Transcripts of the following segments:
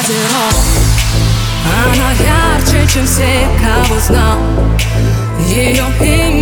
озеро Она ярче, чем все, кого знал. Ее имя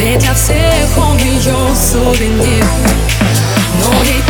Ведь для всех он ее сувенир. Но ведь